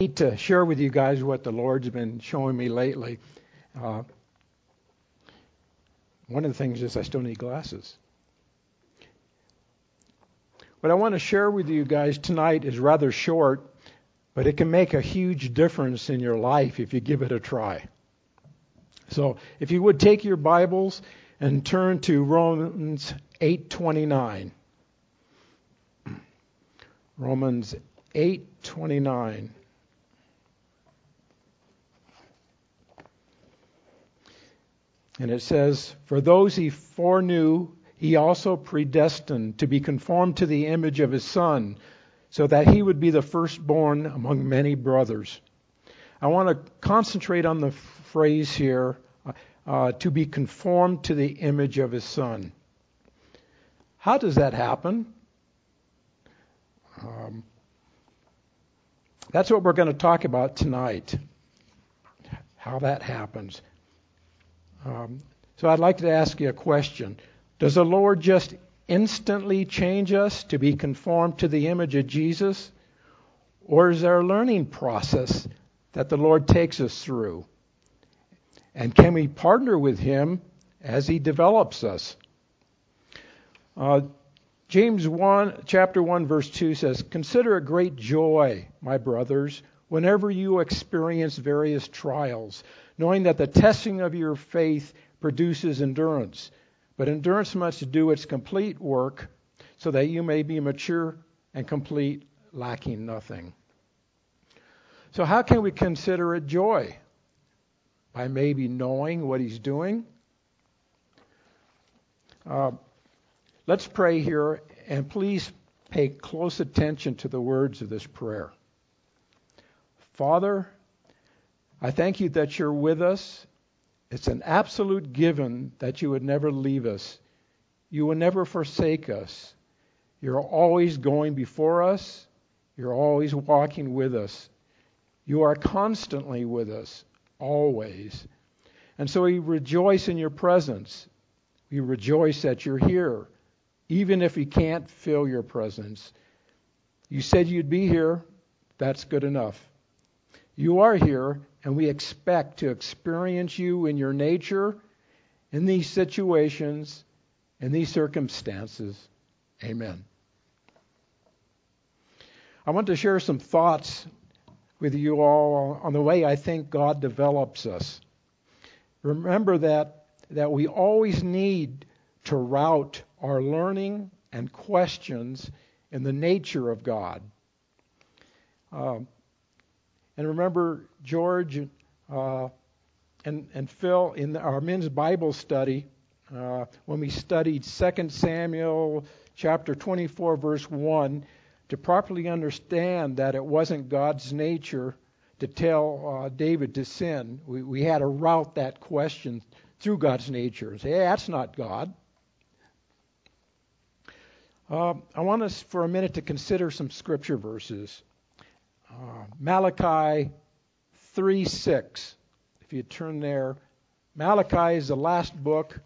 need to share with you guys what the Lord's been showing me lately. Uh, one of the things is I still need glasses. What I want to share with you guys tonight is rather short, but it can make a huge difference in your life if you give it a try. So, if you would take your Bibles and turn to Romans 8:29. Romans 8:29. And it says, For those he foreknew, he also predestined to be conformed to the image of his Son, so that he would be the firstborn among many brothers. I want to concentrate on the phrase here uh, to be conformed to the image of his Son. How does that happen? Um, that's what we're going to talk about tonight. How that happens. Um, so I'd like to ask you a question. Does the Lord just instantly change us to be conformed to the image of Jesus? Or is there a learning process that the Lord takes us through? And can we partner with Him as He develops us? Uh, James 1, chapter 1, verse 2 says, Consider it great joy, my brothers, whenever you experience various trials knowing that the testing of your faith produces endurance. But endurance must do its complete work so that you may be mature and complete, lacking nothing. So, how can we consider it joy? By maybe knowing what He's doing. Uh, let's pray here, and please pay close attention to the words of this prayer. Father, I thank you that you're with us. It's an absolute given that you would never leave us. You will never forsake us. You're always going before us. You're always walking with us. You are constantly with us, always. And so we rejoice in your presence. We rejoice that you're here, even if we can't feel your presence. You said you'd be here. That's good enough. You are here, and we expect to experience you in your nature, in these situations, in these circumstances. Amen. I want to share some thoughts with you all on the way I think God develops us. Remember that, that we always need to route our learning and questions in the nature of God. Um, and remember, George uh, and, and Phil, in our men's Bible study, uh, when we studied 2 Samuel chapter 24, verse 1, to properly understand that it wasn't God's nature to tell uh, David to sin, we, we had to route that question through God's nature say, hey, that's not God. Uh, I want us for a minute to consider some scripture verses. Uh, Malachi 3 6. If you turn there, Malachi is the last book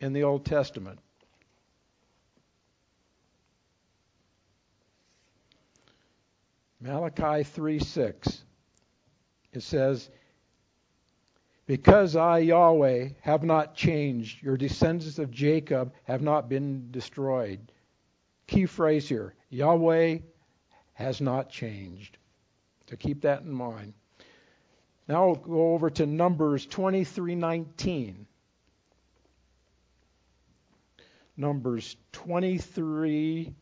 in the Old Testament. Malachi 3 6. It says, Because I, Yahweh, have not changed, your descendants of Jacob have not been destroyed. Key phrase here Yahweh has not changed. So keep that in mind. Now we'll go over to Numbers 23:19. Numbers 23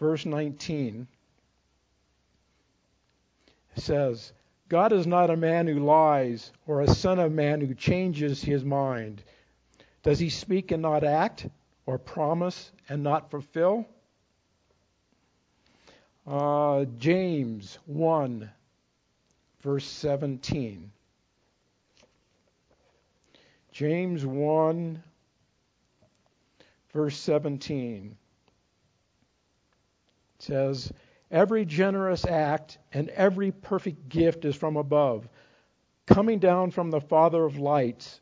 verse 19 says, God is not a man who lies or a son of man who changes his mind. Does he speak and not act or promise and not fulfill? Uh, James 1, verse 17. James 1, verse 17 says, Every generous act and every perfect gift is from above, coming down from the Father of lights.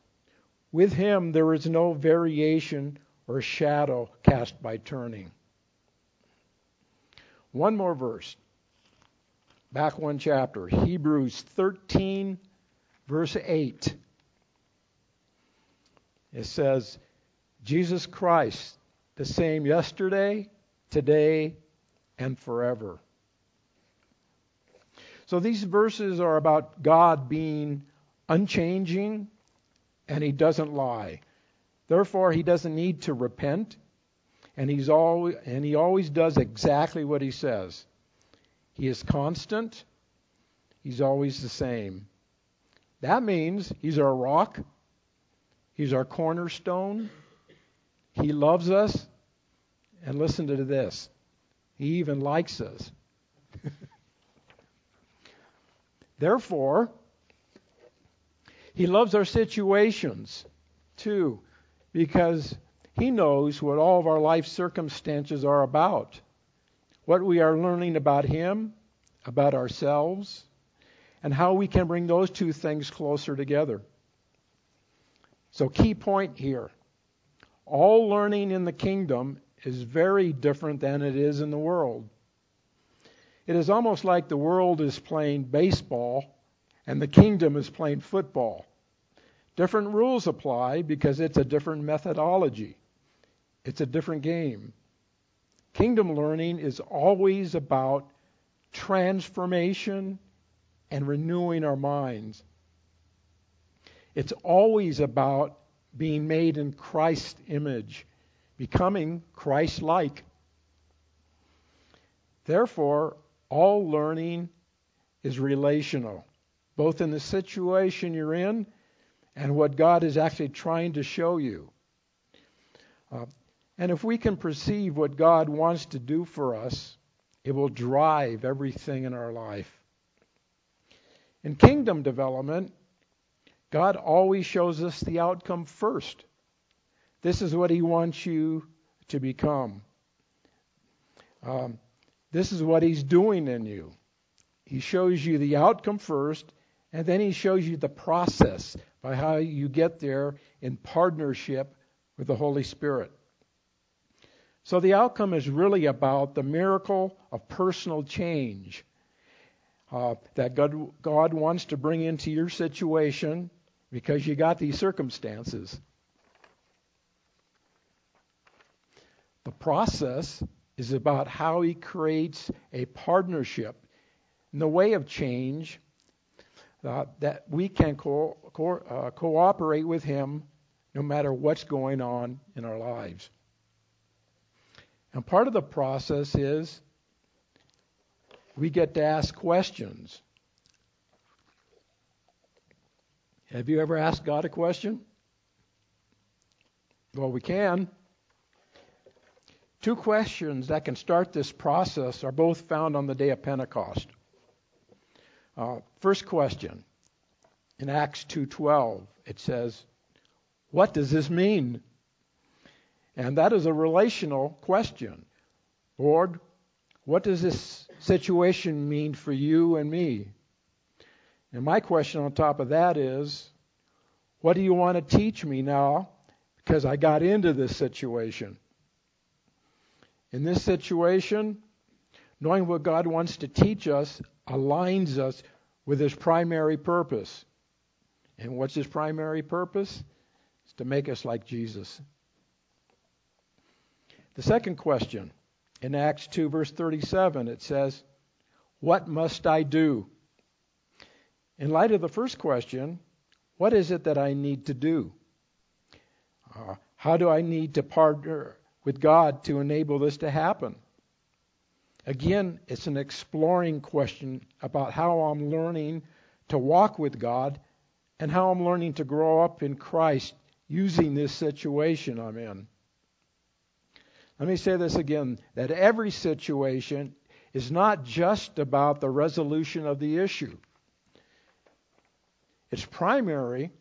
With him there is no variation or shadow cast by turning. One more verse. back one chapter, Hebrews 13, verse 8. It says, Jesus Christ, the same yesterday, today, and forever. So these verses are about God being unchanging and he doesn't lie. Therefore, he doesn't need to repent and he's always and he always does exactly what he says. He is constant. He's always the same. That means he's our rock. He's our cornerstone. He loves us. And listen to this. He even likes us. Therefore, he loves our situations too, because he knows what all of our life circumstances are about, what we are learning about him, about ourselves, and how we can bring those two things closer together. So, key point here all learning in the kingdom is very different than it is in the world. It is almost like the world is playing baseball and the kingdom is playing football. Different rules apply because it's a different methodology, it's a different game. Kingdom learning is always about transformation and renewing our minds. It's always about being made in Christ's image, becoming Christ like. Therefore, all learning is relational, both in the situation you're in and what God is actually trying to show you. Uh, and if we can perceive what God wants to do for us, it will drive everything in our life. In kingdom development, God always shows us the outcome first. This is what He wants you to become. Um, this is what He's doing in you. He shows you the outcome first, and then He shows you the process by how you get there in partnership with the Holy Spirit. So the outcome is really about the miracle of personal change uh, that God, God wants to bring into your situation because you got these circumstances. The process is about how he creates a partnership in the way of change uh, that we can co- co- uh, cooperate with him no matter what's going on in our lives. And part of the process is we get to ask questions. Have you ever asked God a question? Well, we can. Two questions that can start this process are both found on the day of Pentecost. Uh, first question in Acts 2:12 it says, "What does this mean?" And that is a relational question. Lord, what does this situation mean for you and me? And my question on top of that is, what do you want to teach me now because I got into this situation? In this situation, knowing what God wants to teach us aligns us with His primary purpose. And what's His primary purpose? It's to make us like Jesus. The second question in Acts 2, verse 37, it says, What must I do? In light of the first question, what is it that I need to do? Uh, how do I need to partner with God to enable this to happen? Again, it's an exploring question about how I'm learning to walk with God and how I'm learning to grow up in Christ using this situation I'm in. Let me say this again that every situation is not just about the resolution of the issue. It's primary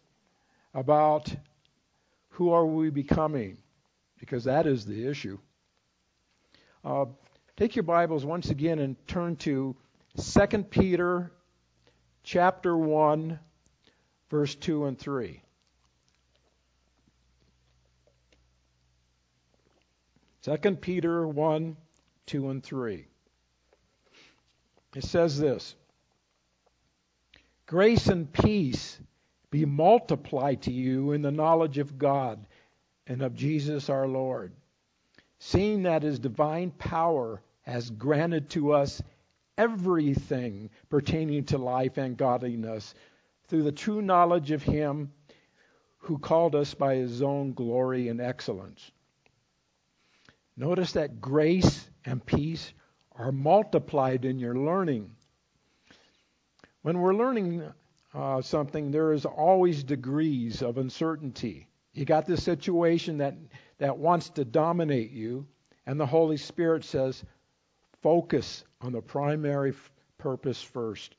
about who are we becoming because that is the issue. Uh, take your Bibles once again and turn to 2 Peter chapter 1 verse 2 and 3. 2 Peter 1 2 and 3. It says this Grace and peace be multiplied to you in the knowledge of God and of Jesus our Lord, seeing that his divine power has granted to us everything pertaining to life and godliness through the true knowledge of him who called us by his own glory and excellence. Notice that grace and peace are multiplied in your learning. When we're learning uh, something, there is always degrees of uncertainty. You got this situation that, that wants to dominate you, and the Holy Spirit says, focus on the primary f- purpose first.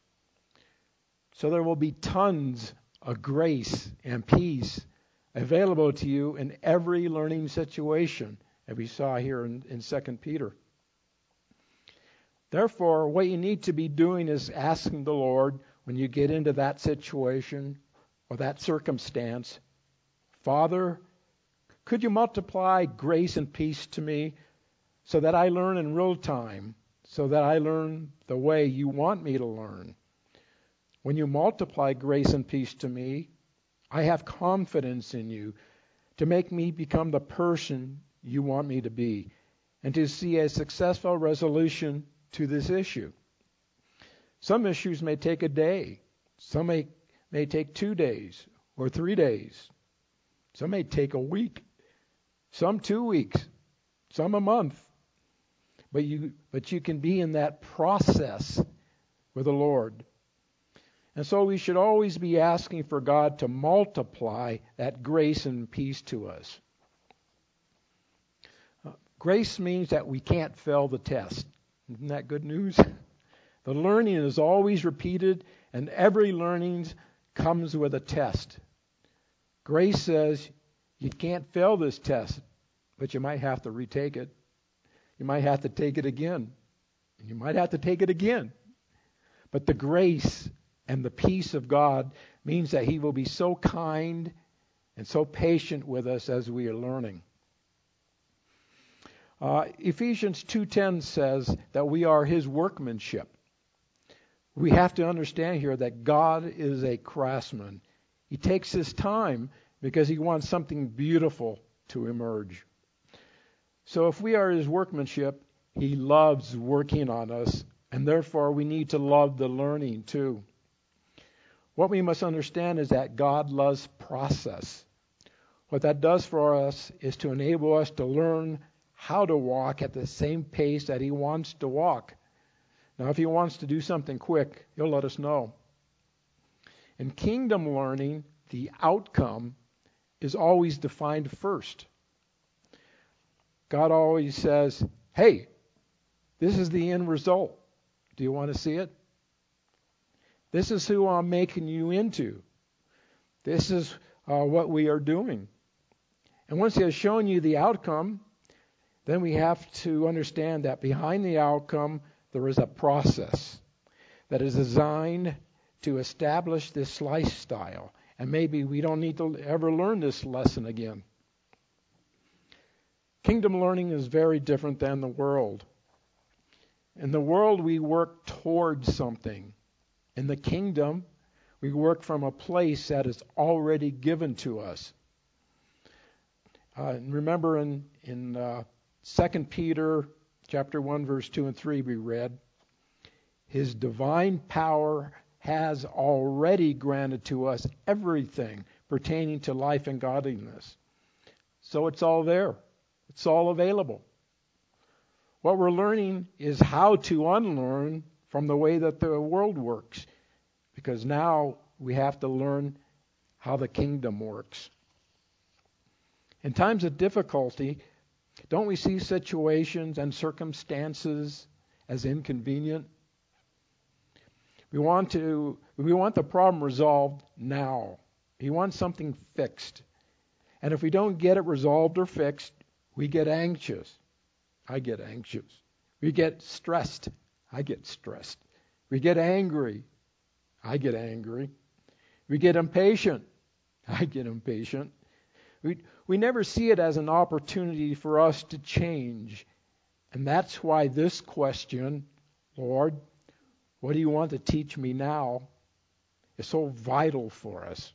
So there will be tons of grace and peace available to you in every learning situation, as we saw here in, in 2 Peter. Therefore, what you need to be doing is asking the Lord when you get into that situation or that circumstance, Father, could you multiply grace and peace to me so that I learn in real time, so that I learn the way you want me to learn? When you multiply grace and peace to me, I have confidence in you to make me become the person you want me to be and to see a successful resolution to this issue. Some issues may take a day, some may, may take two days or three days, some may take a week, some two weeks, some a month. But you, but you can be in that process with the Lord. And so we should always be asking for God to multiply that grace and peace to us. Grace means that we can't fail the test. Isn't that good news? The learning is always repeated, and every learning comes with a test. Grace says you can't fail this test, but you might have to retake it. You might have to take it again. You might have to take it again. But the grace and the peace of God means that He will be so kind and so patient with us as we are learning. Uh, Ephesians 2:10 says that we are His workmanship. We have to understand here that God is a craftsman. He takes his time because he wants something beautiful to emerge. So if we are his workmanship, he loves working on us, and therefore we need to love the learning too. What we must understand is that God loves process. What that does for us is to enable us to learn how to walk at the same pace that he wants to walk. Now, if he wants to do something quick, he'll let us know. In kingdom learning, the outcome is always defined first. God always says, hey, this is the end result. Do you want to see it? This is who I'm making you into. This is uh, what we are doing. And once He has shown you the outcome, then we have to understand that behind the outcome there is a process that is designed to establish this lifestyle. And maybe we don't need to ever learn this lesson again. Kingdom learning is very different than the world. In the world, we work towards something. In the kingdom, we work from a place that is already given to us. Uh, remember in, in uh, 2 Peter chapter 1, verse 2 and 3, we read, His divine power has already granted to us everything pertaining to life and godliness. So it's all there, it's all available. What we're learning is how to unlearn from the way that the world works, because now we have to learn how the kingdom works. In times of difficulty, don't we see situations and circumstances as inconvenient? We want to we want the problem resolved now. We want something fixed. And if we don't get it resolved or fixed, we get anxious. I get anxious. We get stressed. I get stressed. We get angry. I get angry. We get impatient. I get impatient. We, we never see it as an opportunity for us to change. And that's why this question, Lord, What do you want to teach me now? is so vital for us.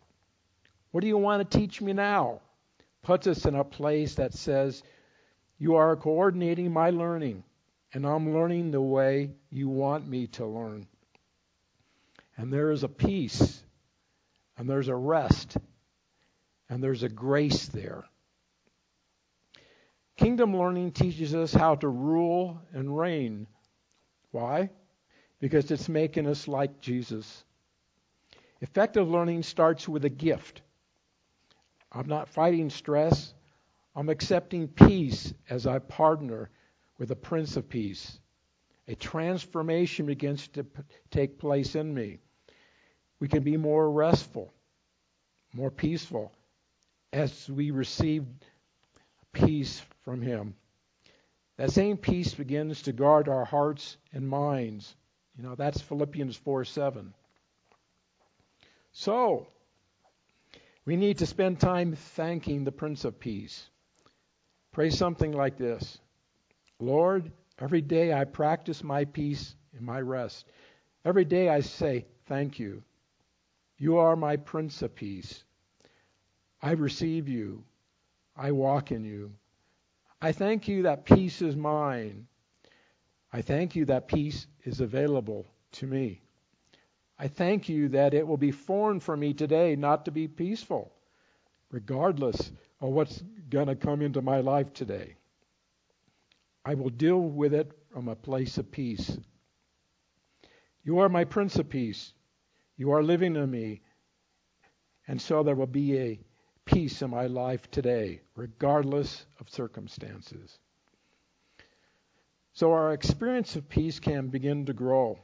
What do you want to teach me now? Puts us in a place that says, You are coordinating my learning, and I'm learning the way you want me to learn. And there is a peace, and there's a rest, and there's a grace there. Kingdom learning teaches us how to rule and reign. Why? Because it's making us like Jesus. Effective learning starts with a gift. I'm not fighting stress. I'm accepting peace as I partner with the Prince of Peace. A transformation begins to p- take place in me. We can be more restful, more peaceful as we receive peace from Him. That same peace begins to guard our hearts and minds. You know, that's Philippians 4 7. So, we need to spend time thanking the Prince of Peace. Pray something like this Lord, every day I practice my peace and my rest. Every day I say, Thank you. You are my Prince of Peace. I receive you. I walk in you. I thank you that peace is mine. I thank you that peace is available to me. I thank you that it will be foreign for me today not to be peaceful, regardless of what's going to come into my life today. I will deal with it from a place of peace. You are my Prince of Peace. You are living in me. And so there will be a peace in my life today, regardless of circumstances. So our experience of peace can begin to grow.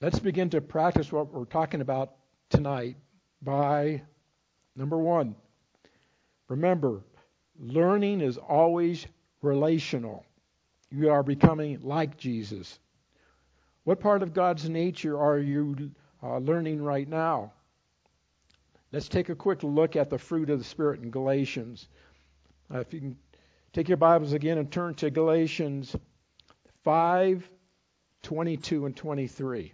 Let's begin to practice what we're talking about tonight by number one. Remember, learning is always relational. You are becoming like Jesus. What part of God's nature are you uh, learning right now? Let's take a quick look at the fruit of the Spirit in Galatians. Uh, if you can take your Bibles again and turn to Galatians 5 22 and 23.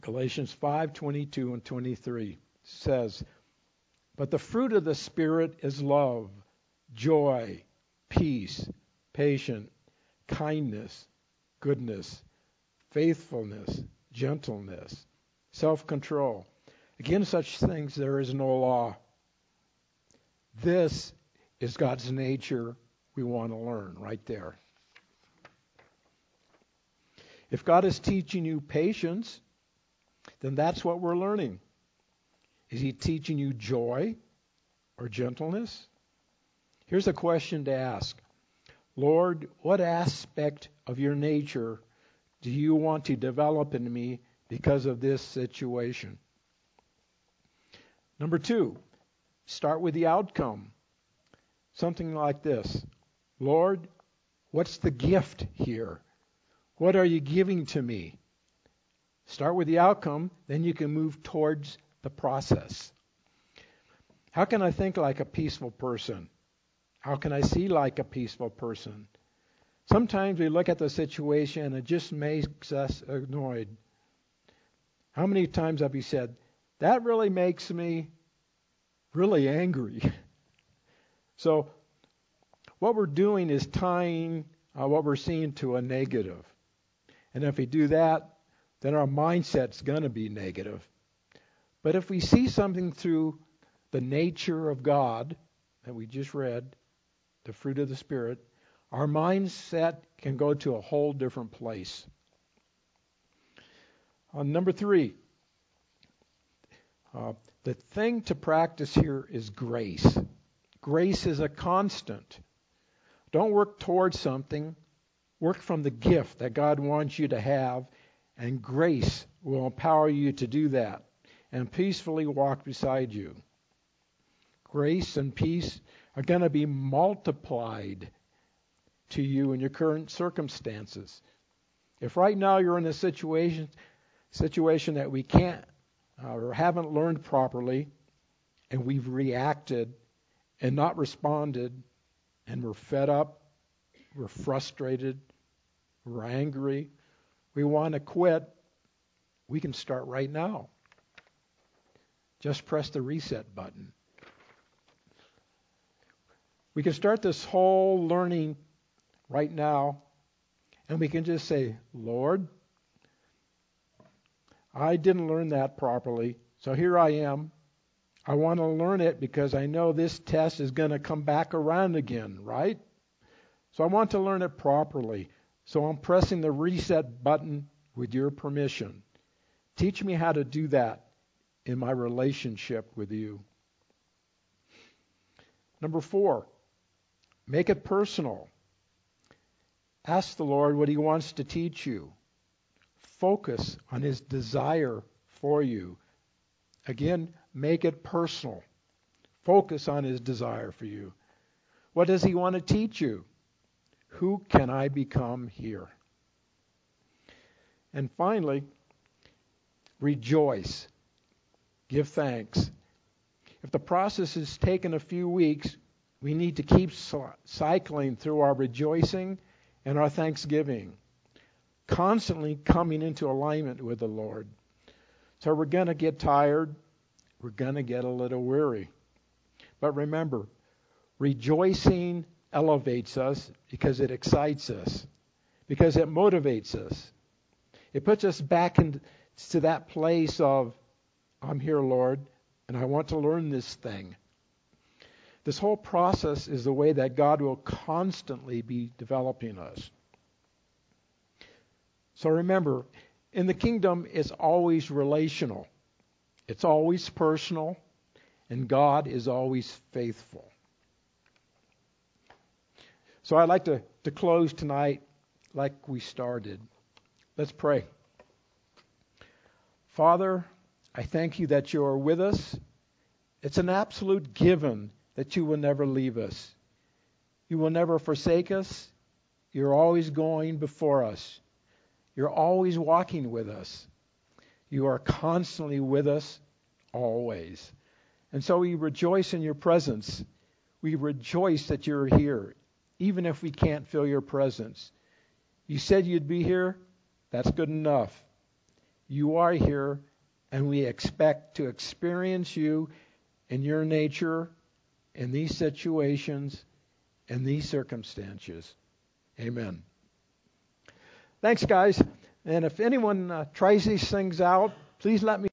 Galatians 5:22 and 23 says, "But the fruit of the spirit is love, joy, peace, patience, kindness, goodness, faithfulness, gentleness, self-control. Against such things there is no law." This is God's nature we want to learn right there. If God is teaching you patience, then that's what we're learning. Is he teaching you joy or gentleness? Here's a question to ask Lord, what aspect of your nature do you want to develop in me because of this situation? Number two, start with the outcome. Something like this Lord, what's the gift here? What are you giving to me? Start with the outcome, then you can move towards the process. How can I think like a peaceful person? How can I see like a peaceful person? Sometimes we look at the situation and it just makes us annoyed. How many times have you said, that really makes me really angry? so, what we're doing is tying uh, what we're seeing to a negative. And if we do that, then our mindset's going to be negative. But if we see something through the nature of God that we just read, the fruit of the Spirit, our mindset can go to a whole different place. Uh, number three, uh, the thing to practice here is grace. Grace is a constant. Don't work towards something, work from the gift that God wants you to have and grace will empower you to do that and peacefully walk beside you. Grace and peace are going to be multiplied to you in your current circumstances. If right now you're in a situation situation that we can't uh, or haven't learned properly and we've reacted and not responded, and we're fed up, we're frustrated, we're angry, we want to quit, we can start right now. Just press the reset button. We can start this whole learning right now, and we can just say, Lord, I didn't learn that properly, so here I am. I want to learn it because I know this test is going to come back around again, right? So I want to learn it properly. So I'm pressing the reset button with your permission. Teach me how to do that in my relationship with you. Number four, make it personal. Ask the Lord what He wants to teach you. Focus on His desire for you. Again, make it personal. Focus on His desire for you. What does He want to teach you? Who can I become here? And finally, rejoice. Give thanks. If the process has taken a few weeks, we need to keep cycling through our rejoicing and our thanksgiving, constantly coming into alignment with the Lord. So we're going to get tired. We're going to get a little weary. But remember, rejoicing elevates us because it excites us, because it motivates us. It puts us back into that place of, I'm here, Lord, and I want to learn this thing. This whole process is the way that God will constantly be developing us. So remember, in the kingdom, it's always relational, it's always personal, and God is always faithful. So I'd like to, to close tonight like we started. Let's pray. Father, I thank you that you are with us. It's an absolute given that you will never leave us. You will never forsake us. You're always going before us. You're always walking with us. You are constantly with us, always. And so we rejoice in your presence. We rejoice that you're here, even if we can't feel your presence. You said you'd be here. That's good enough. You are here, and we expect to experience you in your nature in these situations, in these circumstances. Amen. Thanks, guys. And if anyone uh, tries these things out, please let me